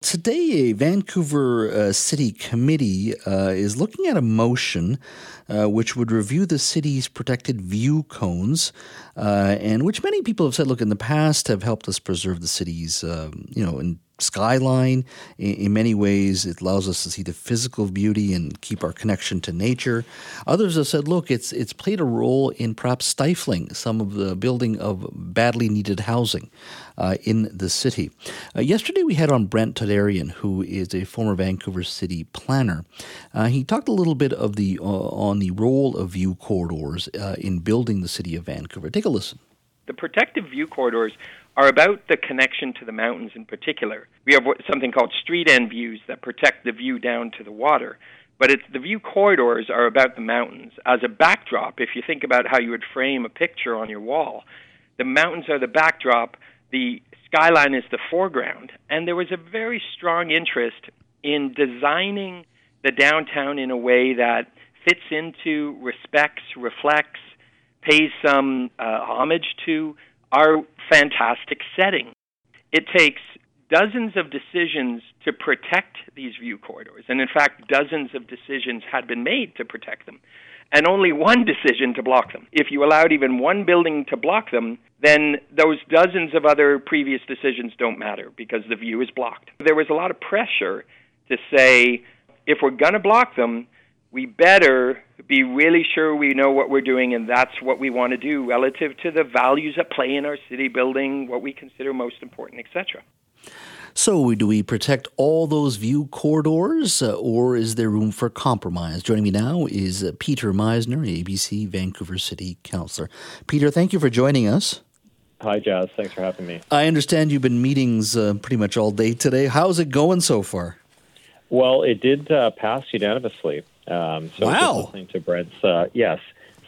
Today, a Vancouver uh, City Committee uh, is looking at a motion uh, which would review the city's protected view cones, uh, and which many people have said, look, in the past have helped us preserve the city's, um, you know, in skyline. In, in, many ways, it allows us to see the physical beauty and keep our connection to nature. Others have said, look, it's it's played a role in perhaps stifling some of the building of badly needed housing uh, in the city. Uh, yesterday, we had on Brent Toderian, who is a former Vancouver City planner. Uh, he talked a little bit of the uh, on the role of view corridors uh, in building the city of Vancouver. Take a listen. The protective view corridors are about the connection to the mountains in particular. We have something called street end views that protect the view down to the water. But it's, the view corridors are about the mountains. As a backdrop, if you think about how you would frame a picture on your wall, the mountains are the backdrop, the skyline is the foreground. And there was a very strong interest in designing the downtown in a way that fits into, respects, reflects, pays some uh, homage to our fantastic setting. It takes dozens of decisions to protect these view corridors, and in fact, dozens of decisions had been made to protect them, and only one decision to block them. If you allowed even one building to block them, then those dozens of other previous decisions don't matter because the view is blocked. There was a lot of pressure to say, if we're going to block them, we better be really sure we know what we're doing and that's what we want to do relative to the values at play in our city building, what we consider most important, etc. So, do we protect all those view corridors, uh, or is there room for compromise? Joining me now is uh, Peter Meiszner, ABC Vancouver City Councillor. Peter, thank you for joining us. Hi, Jas. Thanks for having me. I understand you've been meetings uh, pretty much all day today. How's it going so far? Well, it did uh, pass unanimously. Um, so wow. listening to Brent's, uh, yes.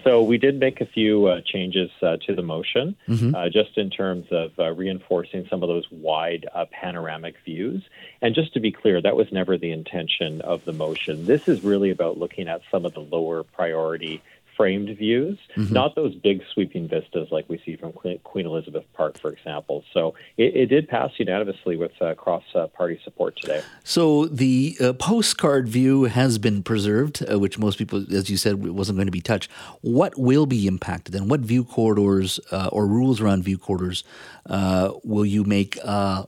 So we did make a few uh, changes uh, to the motion, mm-hmm. uh, just in terms of uh, reinforcing some of those wide uh, panoramic views. And just to be clear, that was never the intention of the motion. This is really about looking at some of the lower priority framed views, mm-hmm. not those big sweeping vistas like we see from Queen Elizabeth Park, for example. So it, it did pass unanimously with uh, cross uh, party support today. So the uh, postcard view has been preserved, uh, which most people, as you said, wasn't going to be touched. What will be impacted and what view corridors uh, or rules around view corridors uh, will you make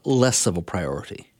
less of a priority?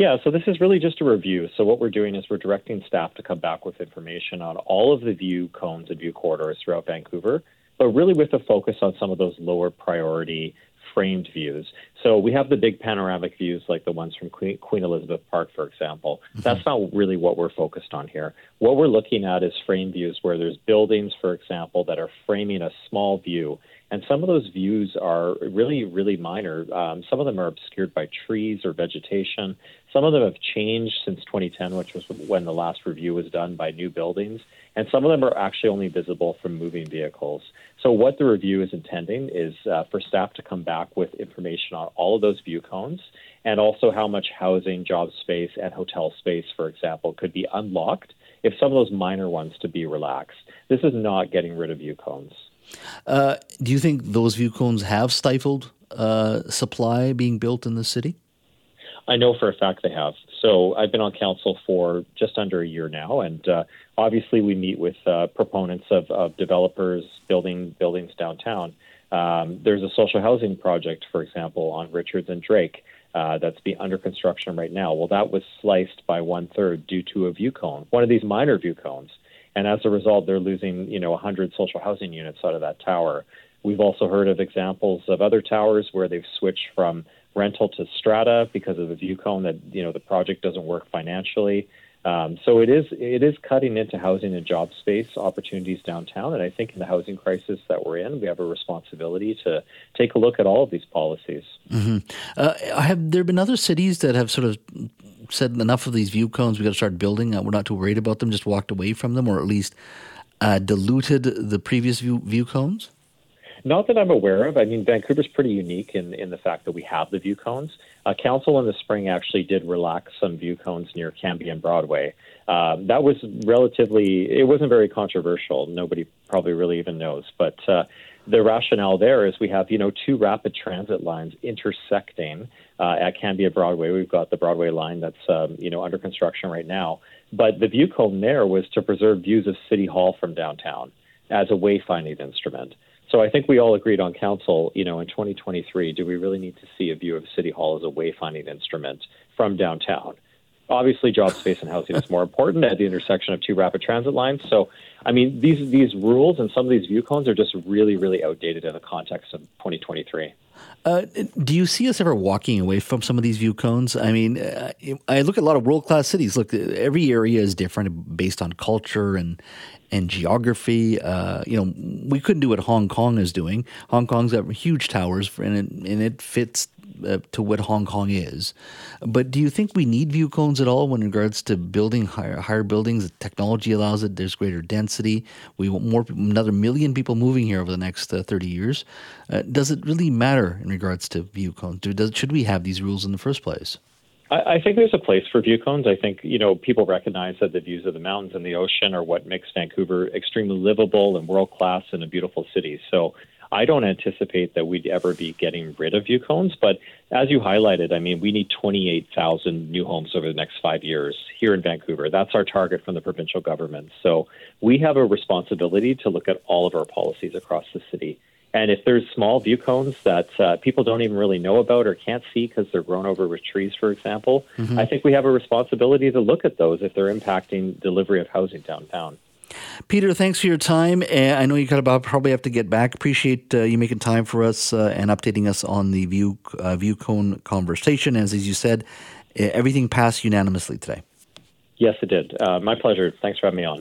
Yeah, so this is really just a review. So what we're doing is we're directing staff to come back with information on all of the view cones and view corridors throughout Vancouver, but really with a focus on some of those lower priority framed views. So we have the big panoramic views like the ones from Queen, Queen Elizabeth Park, for example. Mm-hmm. That's not really what we're focused on here. What we're looking at is frame views where there's buildings, for example, that are framing a small view and some of those views are really, really minor. Um, some of them are obscured by trees or vegetation. Some of them have changed since 2010, which was when the last review was done by new buildings. And some of them are actually only visible from moving vehicles. So, what the review is intending is uh, for staff to come back with information on all of those view cones and also how much housing, job space, and hotel space, for example, could be unlocked if some of those minor ones to be relaxed. This is not getting rid of view cones. Uh, do you think those view cones have stifled uh, supply being built in the city? I know for a fact they have. So I've been on council for just under a year now, and uh, obviously we meet with uh, proponents of, of, developers building buildings downtown. Um, there's a social housing project, for example, on Richards and Drake. Uh, that's be under construction right now. Well, that was sliced by one third due to a view cone, one of these minor view cones and as a result, they're losing you know 100 social housing units out of that tower. We've also heard of examples of other towers where they've switched from rental to strata because of the view cone that you know the project doesn't work financially. Um, so it is it is cutting into housing and job space opportunities downtown, and I think in the housing crisis that we're in, we have a responsibility to take a look at all of these policies. Mm-hmm. Uh, have there been other cities that have sort of said enough of these view cones, we got to start building. Uh, we're not too worried about them, just walked away from them, or at least uh, diluted the previous view, view cones? Not that I'm aware of. I mean, Vancouver's pretty unique in, in the fact that we have the view cones. Uh, Council in the spring actually did relax some view cones near Cambie and Broadway. Uh, that was relatively, it wasn't very controversial. Nobody probably really even knows. But uh, the rationale there is we have, you know, two rapid transit lines intersecting uh, at Cambie and Broadway. We've got the Broadway line that's, um, you know, under construction right now. But the view cone there was to preserve views of City Hall from downtown as a wayfinding instrument. So I think we all agreed on council, you know, in 2023, do we really need to see a view of City Hall as a wayfinding instrument from downtown? Obviously, job space and housing is more important at the intersection of two rapid transit lines. So, I mean, these these rules and some of these view cones are just really, really outdated in the context of 2023. Uh, do you see us ever walking away from some of these view cones? I mean, uh, I look at a lot of world class cities. Look, every area is different based on culture and and geography. Uh, you know, we couldn't do what Hong Kong is doing. Hong Kong's got huge towers, and it, and it fits uh, to what Hong Kong is. But do you think we need view cones at all when regards to building higher, higher buildings? Technology allows it. There's greater density. We want more, another million people moving here over the next uh, 30 years. Uh, does it really matter in regards to view cones? Do, does, should we have these rules in the first place? I, I think there's a place for view cones. I think you know people recognize that the views of the mountains and the ocean are what makes Vancouver extremely livable and world class and a beautiful city. So I don't anticipate that we'd ever be getting rid of view cones. But as you highlighted, I mean, we need 28,000 new homes over the next five years here in Vancouver. That's our target from the provincial government. So we have a responsibility to look at all of our policies across the city. And if there's small view cones that uh, people don't even really know about or can't see because they're grown over with trees, for example, mm-hmm. I think we have a responsibility to look at those if they're impacting delivery of housing downtown. Peter, thanks for your time. I know you got about probably have to get back. Appreciate uh, you making time for us uh, and updating us on the view uh, view cone conversation. As as you said, everything passed unanimously today. Yes, it did. Uh, my pleasure. Thanks for having me on.